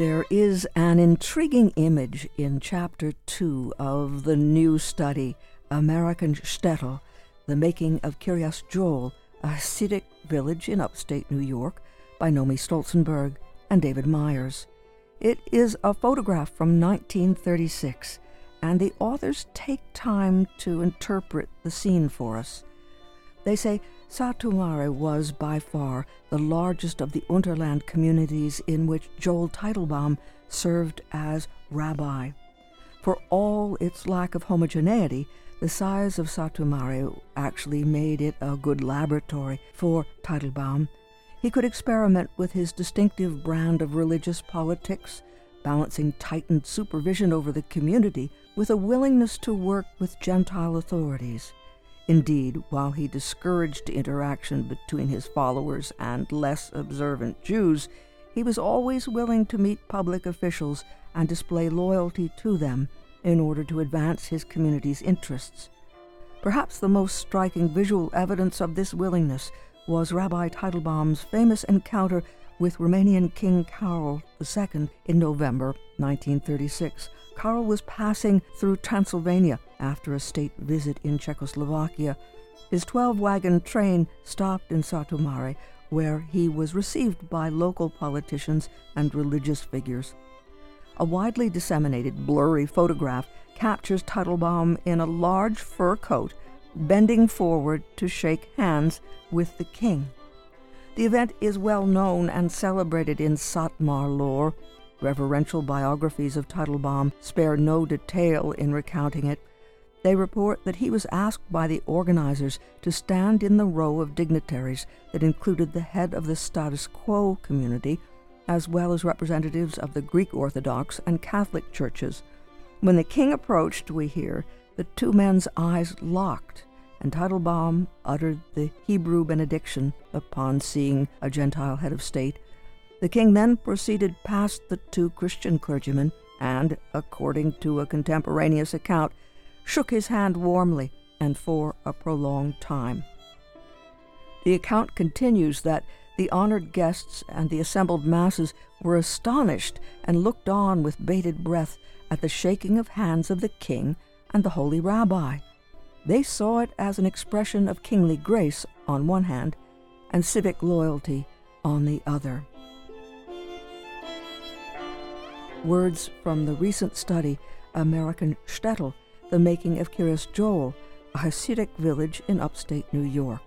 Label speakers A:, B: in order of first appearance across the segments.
A: There is an intriguing image in Chapter 2 of the new study, American Shtetl, The Making of Kiryas Joel, a Hasidic village in upstate New York, by Nomi Stolzenberg and David Myers. It is a photograph from 1936, and the authors take time to interpret the scene for us. They say Satu Mare was by far the largest of the Unterland communities in which Joel Teitelbaum served as rabbi. For all its lack of homogeneity, the size of Satu Mare actually made it a good laboratory for Teitelbaum. He could experiment with his distinctive brand of religious politics, balancing tightened supervision over the community with a willingness to work with Gentile authorities. Indeed, while he discouraged interaction between his followers and less observant Jews, he was always willing to meet public officials and display loyalty to them in order to advance his community's interests. Perhaps the most striking visual evidence of this willingness was Rabbi Teitelbaum's famous encounter with Romanian King Carol II in November 1936. Carol was passing through Transylvania after a state visit in Czechoslovakia. His 12 wagon train stopped in Satu Mare, where he was received by local politicians and religious figures. A widely disseminated blurry photograph captures Teitelbaum in a large fur coat, bending forward to shake hands with the king. The event is well known and celebrated in Satmar lore. Reverential biographies of Teitelbaum spare no detail in recounting it. They report that he was asked by the organizers to stand in the row of dignitaries that included the head of the status quo community, as well as representatives of the Greek Orthodox and Catholic churches. When the king approached, we hear, the two men's eyes locked and Teitelbaum uttered the Hebrew benediction upon seeing a Gentile head of state. The king then proceeded past the two Christian clergymen and, according to a contemporaneous account, shook his hand warmly and for a prolonged time. The account continues that the honored guests and the assembled masses were astonished and looked on with bated breath at the shaking of hands of the king and the holy rabbi. They saw it as an expression of kingly grace on one hand and civic loyalty on the other. Words from the recent study, American Shtetl, The Making of Kiryas Joel, a Hasidic village in upstate New York.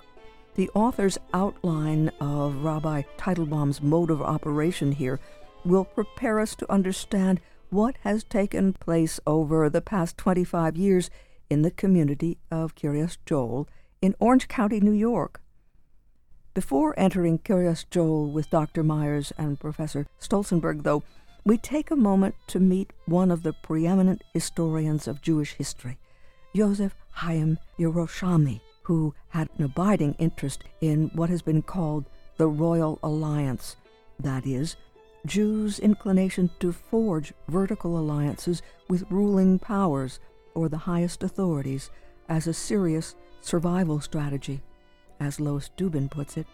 A: The author's outline of Rabbi Teitelbaum's mode of operation here will prepare us to understand what has taken place over the past 25 years in the community of Kiryas Joel in Orange County, New York. Before entering Kiryas Joel with Dr. Myers and Professor Stolzenberg, though, we take a moment to meet one of the preeminent historians of Jewish history, Joseph Chaim Yerushalmi, who had an abiding interest in what has been called the Royal Alliance, that is, Jews' inclination to forge vertical alliances with ruling powers or the highest authorities as a serious survival strategy, as Lois Dubin puts it.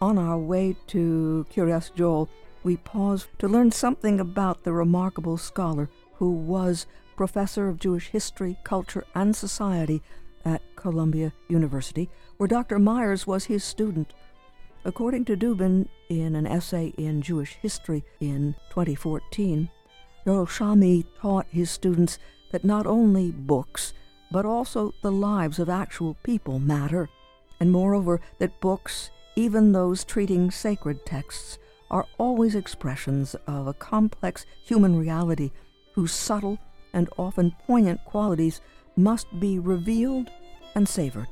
A: On our way to Kiryas Joel, we pause to learn something about the remarkable scholar who was professor of Jewish history, culture, and society at Columbia University, where Dr. Myers was his student. According to Dubin, in an essay in Jewish history in 2014, Yerushalmi taught his students that not only books, but also the lives of actual people matter, and moreover, that books, even those treating sacred texts, are always expressions of a complex human reality whose subtle and often poignant qualities must be revealed and savored.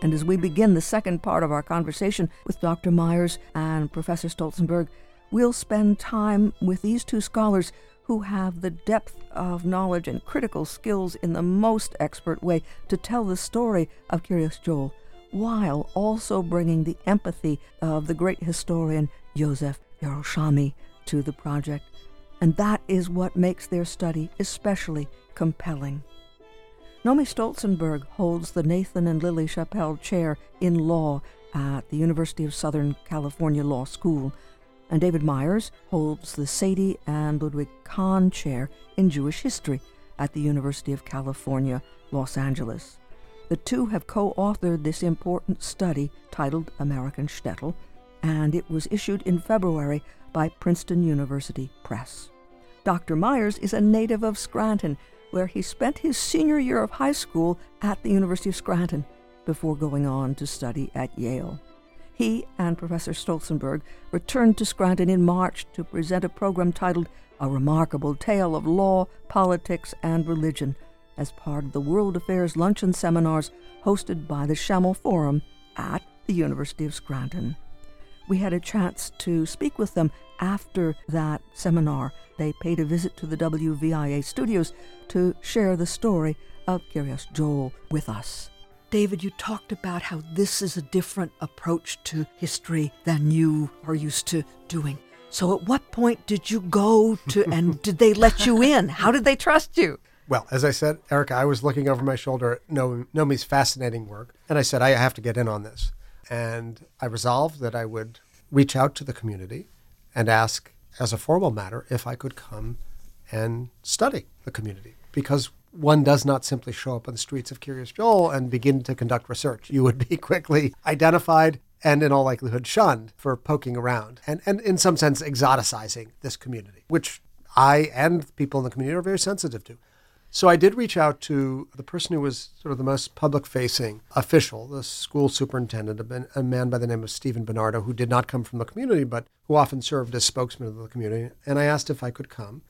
A: And as we begin the second part of our conversation with Dr. Myers and Professor Stolzenberg, we'll spend time with these two scholars who have the depth of knowledge and critical skills in the most expert way to tell the story of Kiryas Joel, while also bringing the empathy of the great historian Joseph Yerushalmi to the project. And that is what makes their study especially compelling. Nomi Stolzenberg holds the Nathan and Lily Shapell Chair in Law at the University of Southern California Law School and David Myers holds the Sadie and Ludwig Kahn Chair in Jewish History at the University of California, Los Angeles. The two have co authored this important study titled American Shtetl, and it was issued in February by Princeton University Press. Dr. Myers is a native of Scranton, where he spent his senior year of high school at the University of Scranton before going on to study at Yale. He and Professor Stolzenberg returned to Scranton in March to present a program titled A Remarkable Tale of Law, Politics, and Religion as part of the World Affairs Luncheon Seminars hosted by the Schemel Forum at the University of Scranton. We had a chance to speak with them after that seminar. They paid a visit to the WVIA studios to share the story of Kiryas Joel with us. David, you talked about how this is a different approach to history than you are used to doing. So, at what point did you go to, and did they let you in? How did they trust you?
B: Well, as I said, Erica, I was looking over my shoulder at Nomi's fascinating work, and I said, I have to get in on this. And I resolved that I would reach out to the community and ask, as a formal matter, if I could come and study the community. Because one does not simply show up on the streets of Kiryas Joel and begin to conduct research. You would be quickly identified and in all likelihood shunned for poking around and, and in some sense exoticizing this community, which I and people in the community are very sensitive to. So I did reach out to the person who was sort of the most public facing official, the school superintendent, a man by the name of Stephen Benardo, who did not come from the community, but who often served as spokesman of the community. And I asked if I could come.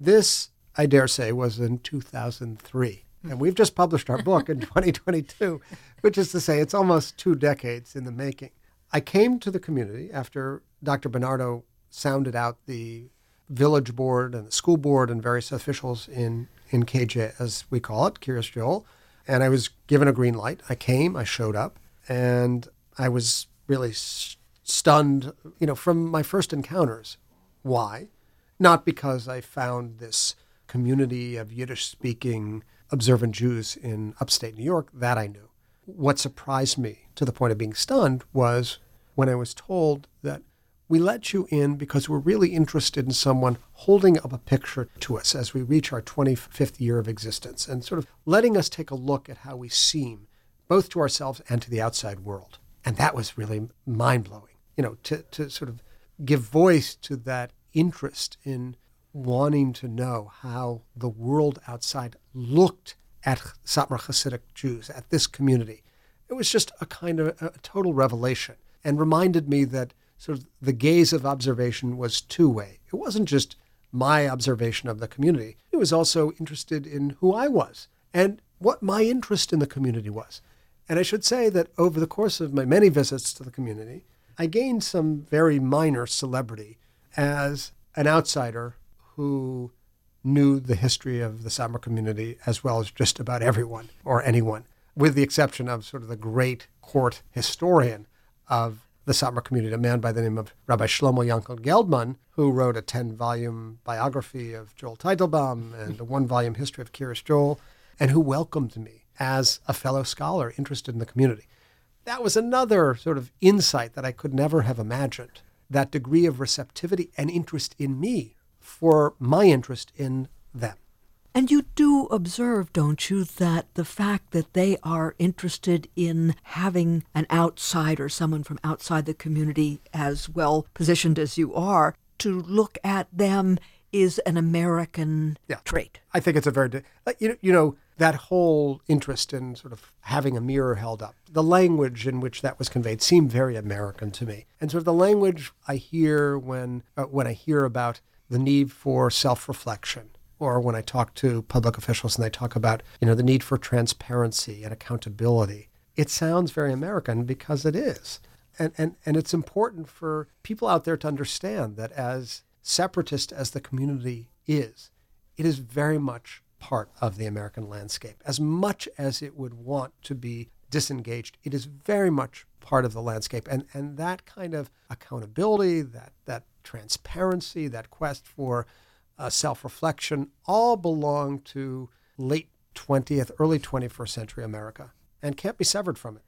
B: This I dare say, was in 2003. And we've just published our book in 2022, which is to say, it's almost two decades in the making. I came to the community after Dr. Benardo sounded out the village board and the school board and various officials in, in KJ, as we call it, Kiryas Joel. And I was given a green light. I came, I showed up, and I was really stunned, you know, from my first encounters. Why? Not because I found this community of Yiddish speaking observant Jews in upstate New York, that I knew. What surprised me to the point of being stunned was when I was told that we let you in because we're really interested in someone holding up a picture to us as we reach our 25th year of existence and sort of letting us take a look at how we seem, both to ourselves and to the outside world. And that was really mind blowing, you know, to, to sort of give voice to that interest in wanting to know how the world outside looked at Satmar Hasidic Jews, at this community. It was just a kind of a total revelation and reminded me that sort of the gaze of observation was two way. It wasn't just my observation of the community, it was also interested in who I was and what my interest in the community was. And I should say that over the course of my many visits to the community, I gained some very minor celebrity as an outsider who knew the history of the Satmar community as well as just about everyone or anyone, with the exception of sort of the great court historian of the Satmar community, a man by the name of Rabbi Shlomo Yankel Gelbman, who wrote a 10 volume biography of Joel Teitelbaum and a one volume history of Kiryas Joel, and who welcomed me as a fellow scholar interested in the community. That was another sort of insight that I could never have imagined. That degree of receptivity and interest in me for my interest in them.
A: And you do observe, don't you, that the fact that they are interested in having an outsider, someone from outside the community, as well positioned as you are, to look at them is an American yeah. trait.
B: I think it's a very, you you know, that whole interest in sort of having a mirror held up, the language in which that was conveyed seemed very American to me. And sort of the language I hear when, uh, when I hear about the need for self-reflection or when I talk to public officials and they talk about, you know, the need for transparency and accountability. It sounds very American because it is. And, and, and it's important for people out there to understand that as separatist as the community is, it is very much part of the American landscape. As much as it would want to be disengaged, it is very much part of the landscape. And, and that kind of accountability, that, that transparency, that quest for uh, self reflection, all belong to late 20th, early 21st century America and can't be severed from it.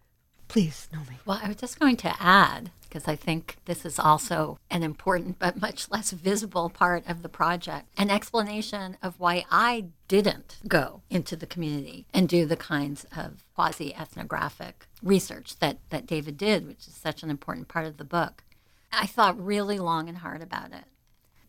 A: Please, Nomi.
C: Well, I was just going to add, because I think this is also an important but much less visible part of the project, an explanation of why I didn't go into the community and do the kinds of quasi ethnographic research that, that David did, which is such an important part of the book. I thought really long and hard about it.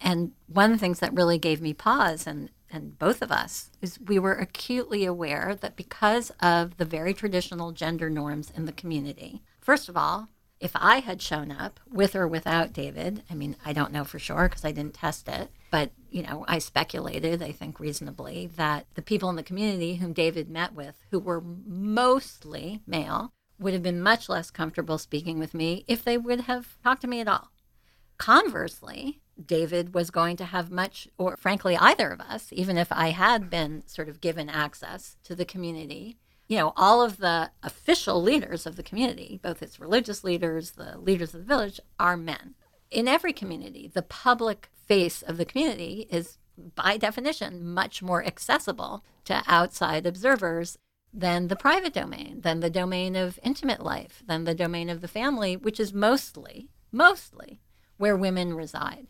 C: And one of the things that really gave me pause, and, and both of us, is we were acutely aware that because of the very traditional gender norms in the community, first of all, if I had shown up with or without David, I mean, I don't know for sure because I didn't test it, but you know, I speculated, I think reasonably, that the people in the community whom David met with, who were mostly male, would have been much less comfortable speaking with me if they would have talked to me at all. Conversely, David was going to have much, or frankly, either of us, even if I had been sort of given access to the community, you know, all of the official leaders of the community, both its religious leaders, the leaders of the village, are men. In every community, the public face of the community is, by definition, much more accessible to outside observers than the private domain, than the domain of intimate life, than the domain of the family, which is mostly, mostly where women reside.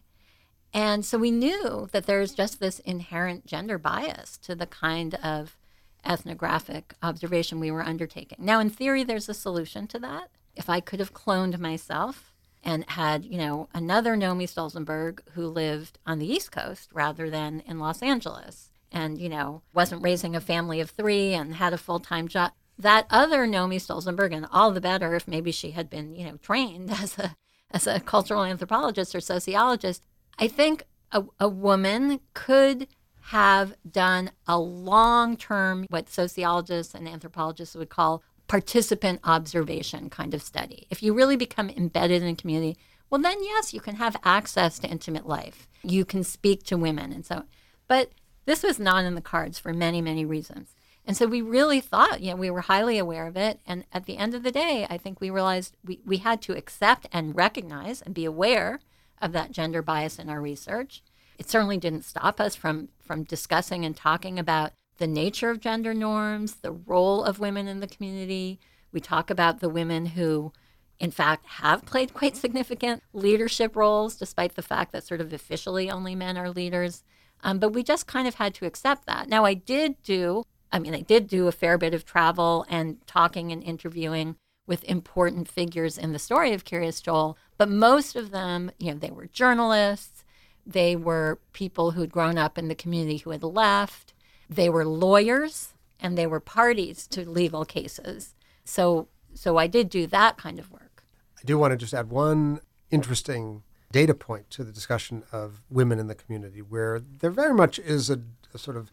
C: And so we knew that there's just this inherent gender bias to the kind of ethnographic observation we were undertaking. Now, in theory, there's a solution to that. If I could have cloned myself and had, you know, another Nomi Stolzenberg who lived on the East Coast rather than in Los Angeles and, you know, wasn't raising a family of three and had a full time job, that other Nomi Stolzenberg, and all the better if maybe she had been, you know, trained as a as a cultural anthropologist or sociologist, I think a, a woman could have done a long term, what sociologists and anthropologists would call participant observation kind of study. If you really become embedded in a community, well, then yes, you can have access to intimate life. You can speak to women and so on. But this was not in the cards for many, many reasons. And so we really thought, you know, we were highly aware of it. And at the end of the day, I think we realized we, we had to accept and recognize and be aware of that gender bias in our research it certainly didn't stop us from from discussing and talking about the nature of gender norms, the role of women in the community. We talk about the women who in fact have played quite significant leadership roles despite the fact that sort of officially only men are leaders. Um, but we just kind of had to accept that. Now I did do I mean, I did do a fair bit of travel and talking and interviewing with important figures in the story of Kiryas Joel, but most of them, you know, they were journalists, they were people who'd grown up in the community who had left. They were lawyers and they were parties to legal cases. So, so I did do that kind of work.
B: I do want to just add one interesting data point to the discussion of women in the community, where there very much is a, a sort of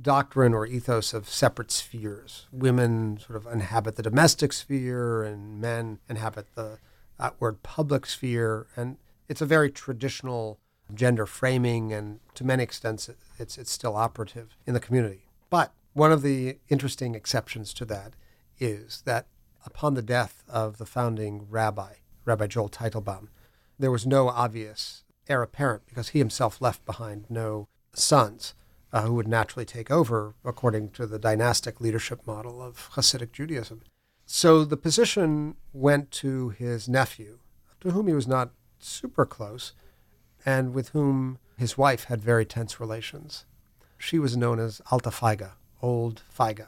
B: doctrine or ethos of separate spheres. Women sort of inhabit the domestic sphere, and men inhabit the outward public sphere. And it's a very traditional gender framing, and to many extents, it's, it's still operative in the community. But one of the interesting exceptions to that is that upon the death of the founding rabbi, Rabbi Joel Teitelbaum, there was no obvious heir apparent because he himself left behind no sons uh, who would naturally take over according to the dynastic leadership model of Hasidic Judaism. So the position went to his nephew, to whom he was not super close, and with whom his wife had very tense relations. She was known as Alta Feiga, Old Feiga,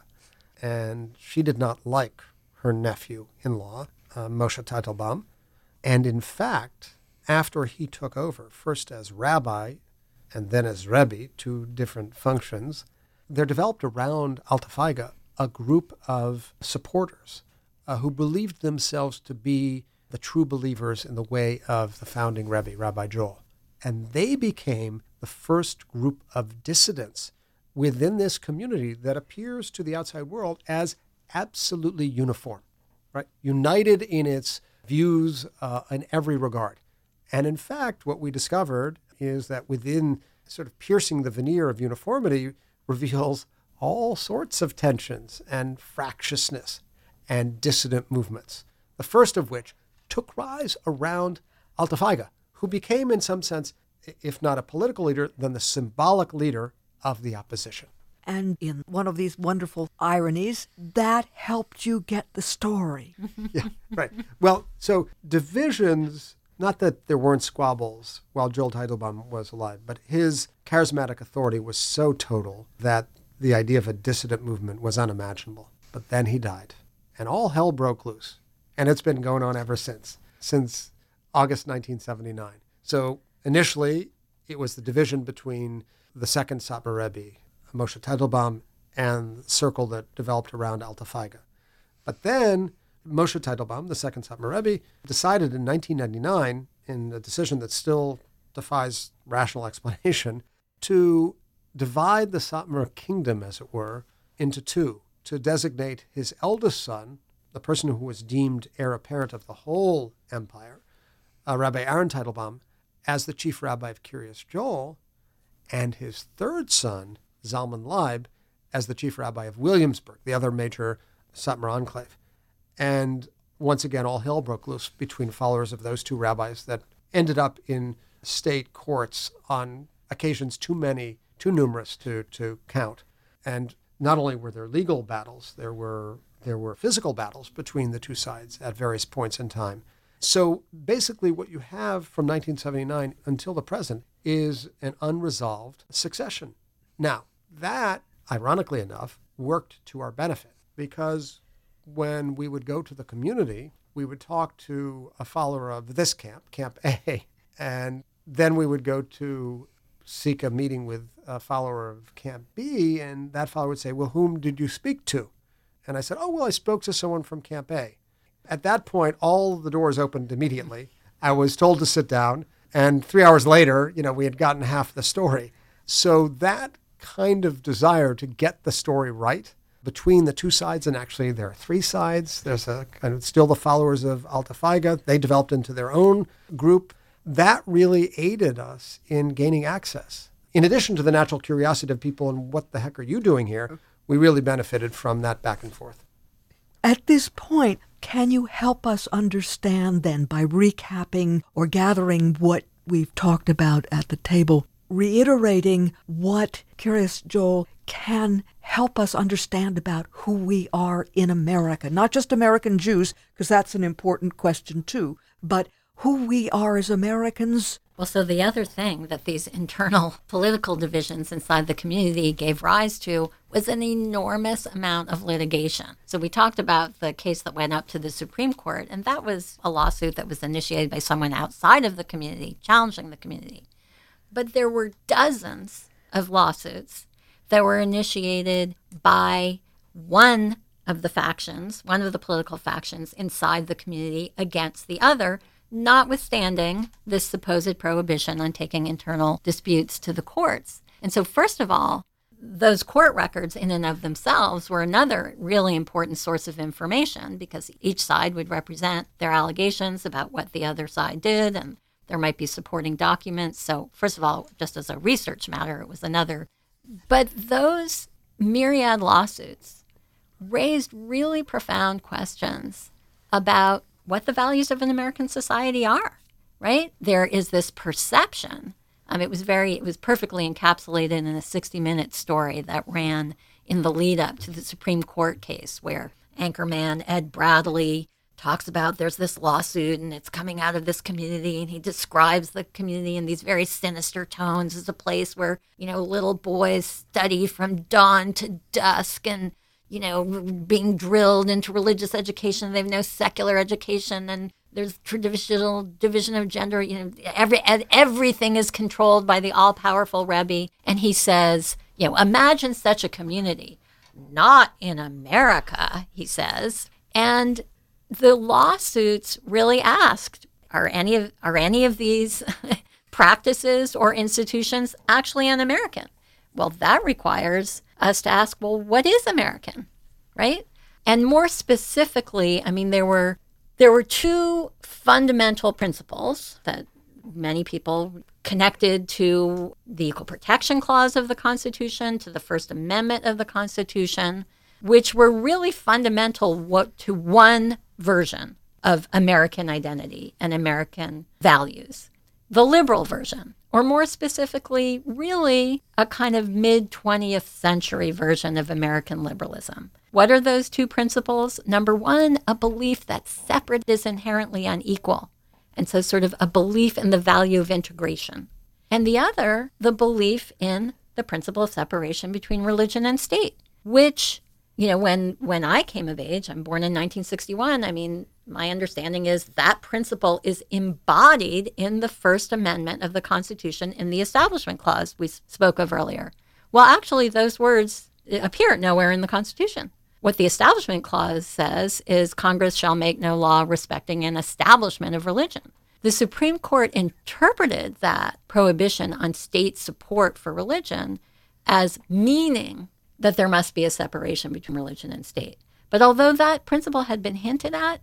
B: and she did not like her nephew in law, uh, Moshe Teitelbaum. And in fact, after he took over, first as rabbi and then as Rebbe, two different functions, there developed around Alta Feiga a group of supporters uh, who believed themselves to be the true believers in the way of the founding Rebbe, Rabbi Joel. And they became the first group of dissidents within this community that appears to the outside world as absolutely uniform, right? United in its views uh, in every regard. And in fact, what we discovered is that within sort of piercing the veneer of uniformity reveals all sorts of tensions and fractiousness and dissident movements. The first of which took rise around Alta Feiga, who became, in some sense, if not a political leader, then the symbolic leader of the opposition.
A: And in one of these wonderful ironies, that helped you get the story.
B: yeah, right. Well, so divisions, not that there weren't squabbles while Joel Teitelbaum was alive, but his charismatic authority was so total that the idea of a dissident movement was unimaginable. But then he died, and all hell broke loose. And it's been going on ever since, since August 1979. So initially, it was the division between the second Satmar Rebbe, Moshe Teitelbaum, and the circle that developed around Alta Feiga. But then Moshe Teitelbaum, the second Satmar Rebbe, decided in 1999, in a decision that still defies rational explanation, to divide the Satmar kingdom, as it were, into two, to designate his eldest son, the person who was deemed heir apparent of the whole empire, uh, Rabbi Aaron Teitelbaum, as the chief rabbi of Kiryas Joel, and his third son, Zalman Leib, as the chief rabbi of Williamsburg, the other major Satmar enclave. And once again, all hell broke loose between followers of those two rabbis that ended up in state courts on occasions too many, too numerous to, to count. And not only were there legal battles, there were there were physical battles between the two sides at various points in time. So basically, what you have from 1979 until the present is an unresolved succession. Now, that, ironically enough, worked to our benefit because when we would go to the community, we would talk to a follower of this camp, Camp A, and then we would go to seek a meeting with a follower of Camp B, and that follower would say, Well, whom did you speak to? And I said, Oh, well, I spoke to someone from Camp A. At that point, all the doors opened immediately. I was told to sit down, and three hours later, you know, we had gotten half the story. So that kind of desire to get the story right between the two sides, and actually there are three sides. There's a kind of still the followers of Alta Feiga. They developed into their own group. That really aided us in gaining access. In addition to the natural curiosity of people and what the heck are you doing here, we really benefited from that back and forth.
A: At this point, can you help us understand then by recapping or gathering what we've talked about at the table, reiterating what Kiryas Joel can help us understand about who we are in America, not just American Jews, because that's an important question too, but who we are as Americans.
C: Well, so the other thing that these internal political divisions inside the community gave rise to was an enormous amount of litigation. So we talked about the case that went up to the Supreme Court, and that was a lawsuit that was initiated by someone outside of the community, challenging the community. But there were dozens of lawsuits that were initiated by one of the factions, one of the political factions inside the community against the other notwithstanding this supposed prohibition on taking internal disputes to the courts. And so, first of all, those court records, in and of themselves, were another really important source of information because each side would represent their allegations about what the other side did, and there might be supporting documents. So, first of all, just as a research matter, it was another. But those myriad lawsuits raised really profound questions about what the values of an American society are, right? There is this perception. Um, it was very, it was perfectly encapsulated in a 60 minute story that ran in the lead up to the Supreme Court case where anchorman Ed Bradley talks about there's this lawsuit and it's coming out of this community and he describes the community in these very sinister tones as a place where you know little boys study from dawn to dusk and you know, being drilled into religious education. They have no secular education, and there's traditional division of gender. You know, every everything is controlled by the all-powerful Rebbe. And he says, you know, imagine such a community, not in America, he says. And the lawsuits really asked, are any of are any of these practices or institutions actually un-American? Well, that requires us to ask, well, what is American? Right? And more specifically, I mean, there were there were two fundamental principles that many people connected to the Equal Protection Clause of the Constitution, to the First Amendment of the Constitution, which were really fundamental what, to one version of American identity and American values. The liberal version, or more specifically, really a kind of mid 20th century version of American liberalism. What are those two principles? Number one, a belief that separate is inherently unequal. And so, sort of a belief in the value of integration. And the other, the belief in the principle of separation between religion and state, which, you know, when, when I came of age, I'm born in 1961, I mean, my understanding is that principle is embodied in the First Amendment of the Constitution in the Establishment Clause we spoke of earlier. Well, actually, those words eh, appear nowhere in the Constitution. What the Establishment Clause says is Congress shall make no law respecting an establishment of religion. The Supreme Court interpreted that prohibition on state support for religion as meaning that there must be a separation between religion and state. But although that principle had been hinted at,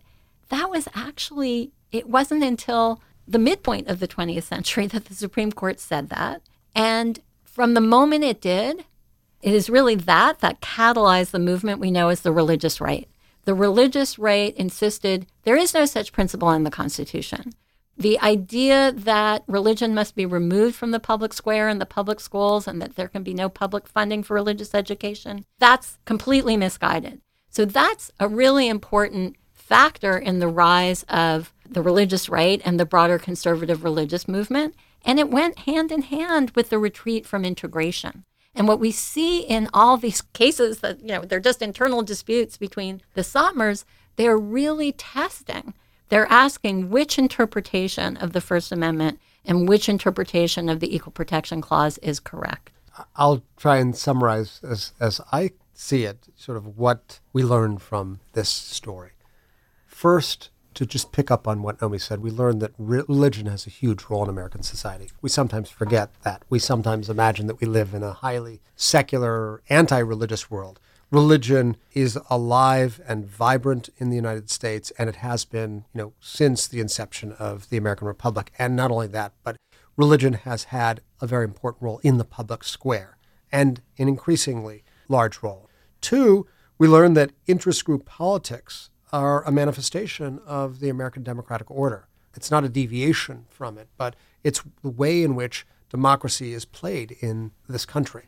C: that was actually, it wasn't until the midpoint of the 20th century that the Supreme Court said that. And from the moment it did, it is really that that catalyzed the movement we know as the religious right. The religious right insisted there is no such principle in the Constitution. The idea that religion must be removed from the public square and the public schools and that there can be no public funding for religious education, that's completely misguided. So that's a really important factor in the rise of the religious right and the broader conservative religious movement. And it went hand in hand with the retreat from integration. And what we see in all these cases that, you know, they're just internal disputes between the Satmars, they're really testing. They're asking which interpretation of the First Amendment and which interpretation of the Equal Protection Clause is correct.
B: I'll try and summarize as, as I see it, sort of what we learned from this story. First, to just pick up on what Nomi said, we learned that religion has a huge role in American society. We sometimes forget that. We sometimes imagine that we live in a highly secular, anti religious world. Religion is alive and vibrant in the United States, and it has been, you know, since the inception of the American Republic. And not only that, but religion has had a very important role in the public square and an increasingly large role. Two, we learned that interest group politics are a manifestation of the American democratic order. It's not a deviation from it, but it's the way in which democracy is played in this country.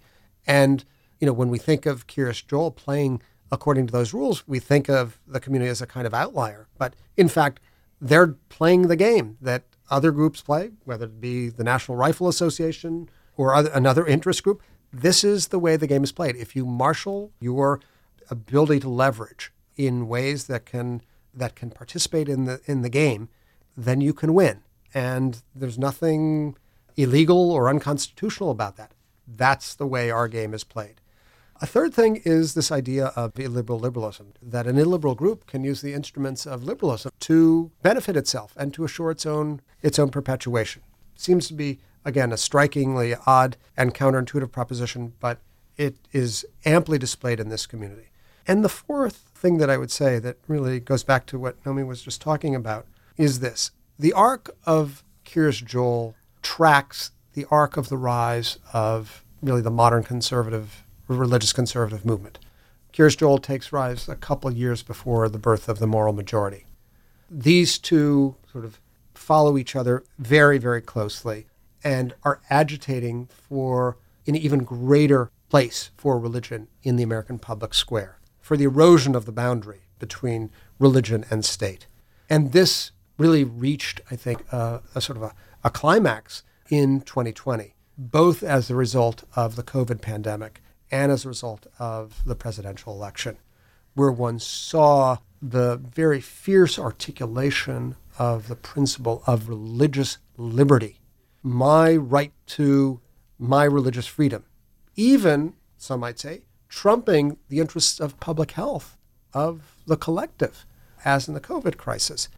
B: And you know, when we think of Kiryas Joel playing according to those rules, we think of the community as a kind of outlier. But in fact, they're playing the game that other groups play, whether it be the National Rifle Association or other, another interest group. This is the way the game is played. If you marshal your ability to leverage in ways that can that can participate in the in the game, then you can win. And there's nothing illegal or unconstitutional about that. That's the way our game is played. A third thing is this idea of illiberal liberalism, that an illiberal group can use the instruments of liberalism to benefit itself and to assure its own its own perpetuation. Seems to be again a strikingly odd and counterintuitive proposition, but it is amply displayed in this community. And the fourth thing that I would say that really goes back to what Nomi was just talking about is this the arc of Kiryas Joel tracks the arc of the rise of really the modern conservative, religious conservative movement. Kiryas Joel takes rise a couple years before the birth of the moral majority. These two sort of follow each other very, very closely and are agitating for an even greater place for religion in the American public square for the erosion of the boundary between religion and state. And this really reached, I think, a sort of a, a climax in 2020, both as a result of the COVID pandemic and as a result of the presidential election, where one saw the very fierce articulation of the principle of religious liberty, my right to my religious freedom, even, some might say, trumping the interests of public health, of the collective, as in the COVID crisis.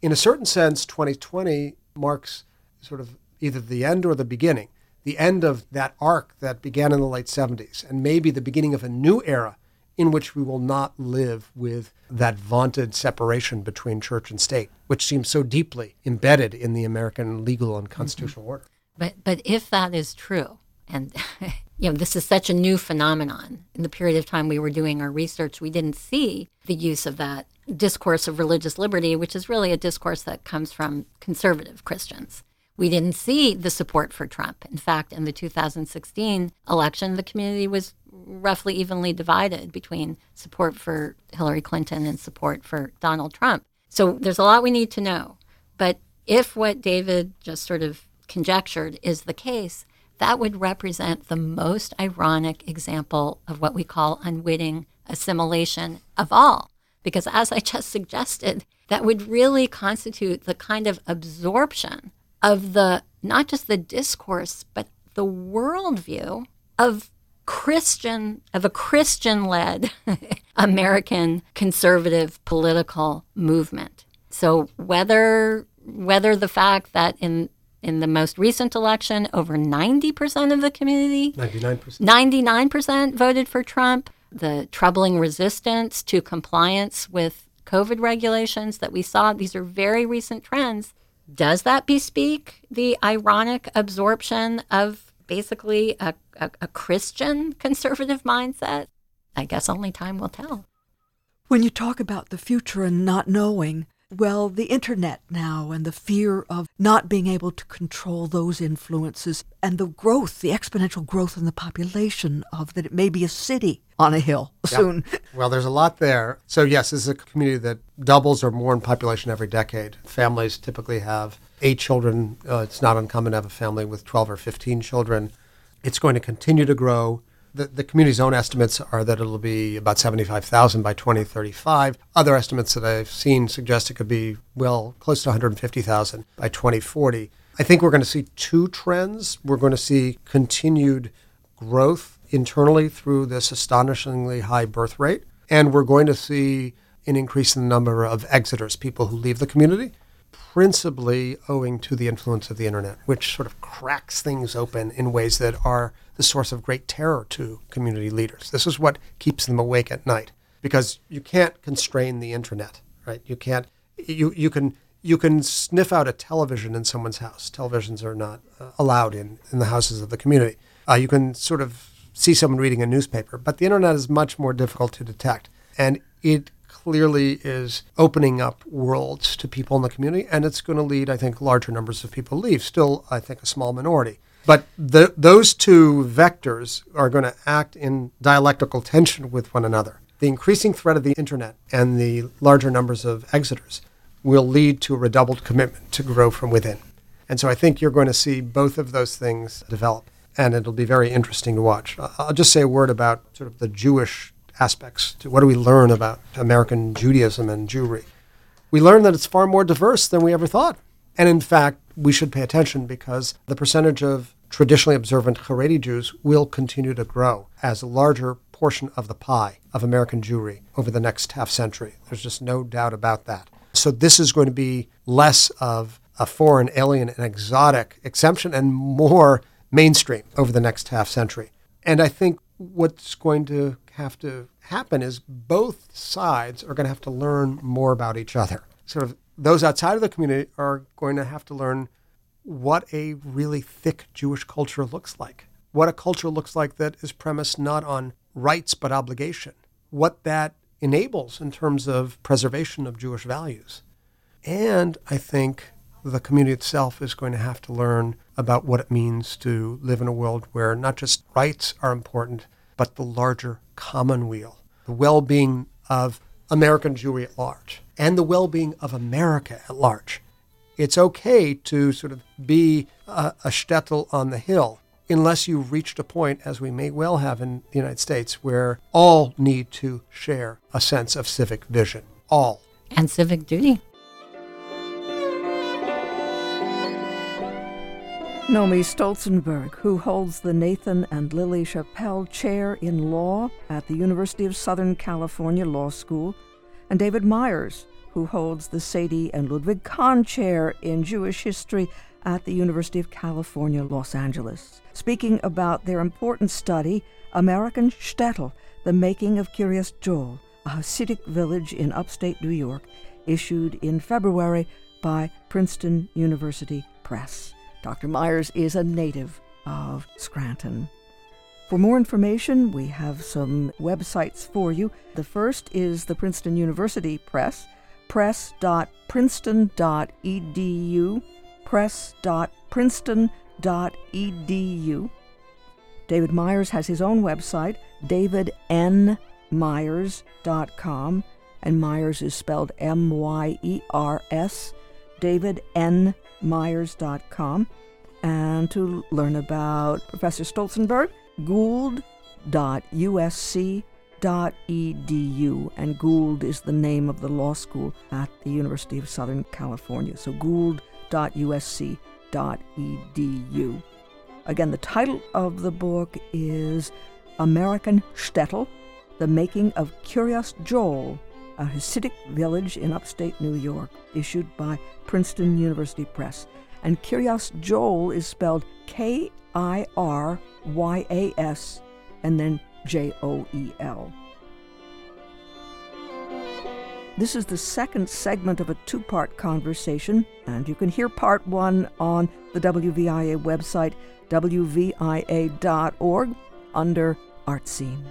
B: In a certain sense, 2020 marks sort of either the end or the beginning, the end of that arc that began in the late 70s, and maybe the beginning of a new era in which we will not live with that vaunted separation between church and state, which seems so deeply embedded in the American legal and constitutional mm-hmm. order.
C: But, but if that is true, and you know, this is such a new phenomenon. In the period of time we were doing our research, we didn't see the use of that discourse of religious liberty, which is really a discourse that comes from conservative Christians. we didn't see the support for Trump. In fact, in the 2016 election, the community was roughly evenly divided between support for Hillary Clinton and support for Donald Trump. So there's a lot we need to know. But if what David just sort of conjectured is the case, that would represent the most ironic example of what we call unwitting assimilation of all. Because as I just suggested, that would really constitute the kind of absorption of the not just the discourse, but the worldview of Christian of a Christian led American conservative political movement. So whether whether the fact that in in the most recent election, over 90% of the community,
B: 99%.
C: 99% voted for Trump. The troubling resistance to compliance with COVID regulations that we saw, these are very recent trends. Does that bespeak the ironic absorption of basically a, a, a Christian conservative mindset? I guess only time will tell.
A: When you talk about the future and not knowing, well, the internet now and the fear of not being able to control those influences and the growth, the exponential growth in the population of that it may be a city on a hill soon.
B: Well, there's a lot there. So, yes, this is a community that doubles or more in population every decade. Families typically have eight children. Uh, it's not uncommon to have a family with 12 or 15 children. It's going to continue to grow the, the community's own estimates are that it'll be about 75,000 by 2035. Other estimates that I've seen suggest it could be, well, close to 150,000 by 2040. I think we're going to see two trends. We're going to see continued growth internally through this astonishingly high birth rate, and we're going to see an increase in the number of exiters, people who leave the community principally owing to the influence of the internet, which sort of cracks things open in ways that are the source of great terror to community leaders. This is what keeps them awake at night because you can't constrain the internet, right? You can't you you can you can sniff out a television in someone's house. Televisions are not uh, allowed in in the houses of the community. Uh, you can sort of see someone reading a newspaper, but the internet is much more difficult to detect, and it clearly is opening up worlds to people in the community, and it's going to lead, I think, larger numbers of people leave. Still, I think, a small minority. But the, those two vectors are going to act in dialectical tension with one another. The increasing threat of the internet and the larger numbers of exiters will lead to a redoubled commitment to grow from within. And so I think you're going to see both of those things develop, and it'll be very interesting to watch. I'll just say a word about sort of the Jewish aspects to what do we learn about American Judaism and Jewry. We learn that it's far more diverse than we ever thought. And in fact, we should pay attention because the percentage of traditionally observant Haredi Jews will continue to grow as a larger portion of the pie of American Jewry over the next half century. There's just no doubt about that. So this is going to be less of a foreign, alien, and exotic exemption and more mainstream over the next half century. And I think what's going to have to happen is both sides are going to have to learn more about each other. Sort of those outside of the community are going to have to learn what a really thick Jewish culture looks like, what a culture looks like that is premised not on rights but obligation, what that enables in terms of preservation of Jewish values. And I think the community itself is going to have to learn about what it means to live in a world where not just rights are important, but the larger commonweal, the well being of American Jewry at large, and the well being of America at large. It's okay to sort of be a, a shtetl on the hill unless you've reached a point, as we may well have in the United States, where all need to share a sense of civic vision. All.
C: And civic duty.
A: Nomi Stolzenberg, who holds the Nathan and Lily Shapell Chair in Law at the University of Southern California Law School, and David Myers, who holds the Sadie and Ludwig Kahn Chair in Jewish History at the University of California, Los Angeles, speaking about their important study, American Shtetl, The Making of Kiryas Joel, a Hasidic village in upstate New York, issued in February by Princeton University Press. Dr. Myers is a native of Scranton. For more information, we have some websites for you. The first is the Princeton University Press, press.princeton.edu press.princeton.edu. David Myers has his own website, davidnmyers.com, and Myers is spelled M Y E R S, davidnmyers.com. And to learn about Professor Stolzenberg, gould.usc.edu. And Gould is the name of the law school at the University of Southern California. So gould.usc.edu. Again, the title of the book is American Shtetl The Making of Kiryas Joel, a Hasidic village in upstate New York, issued by Princeton University Press. And Kiryas Joel is spelled K I R Y A S and then J O E L. This is the second segment of a two part conversation, and you can hear part one on the WVIA website, wvia.org, under Art Scene.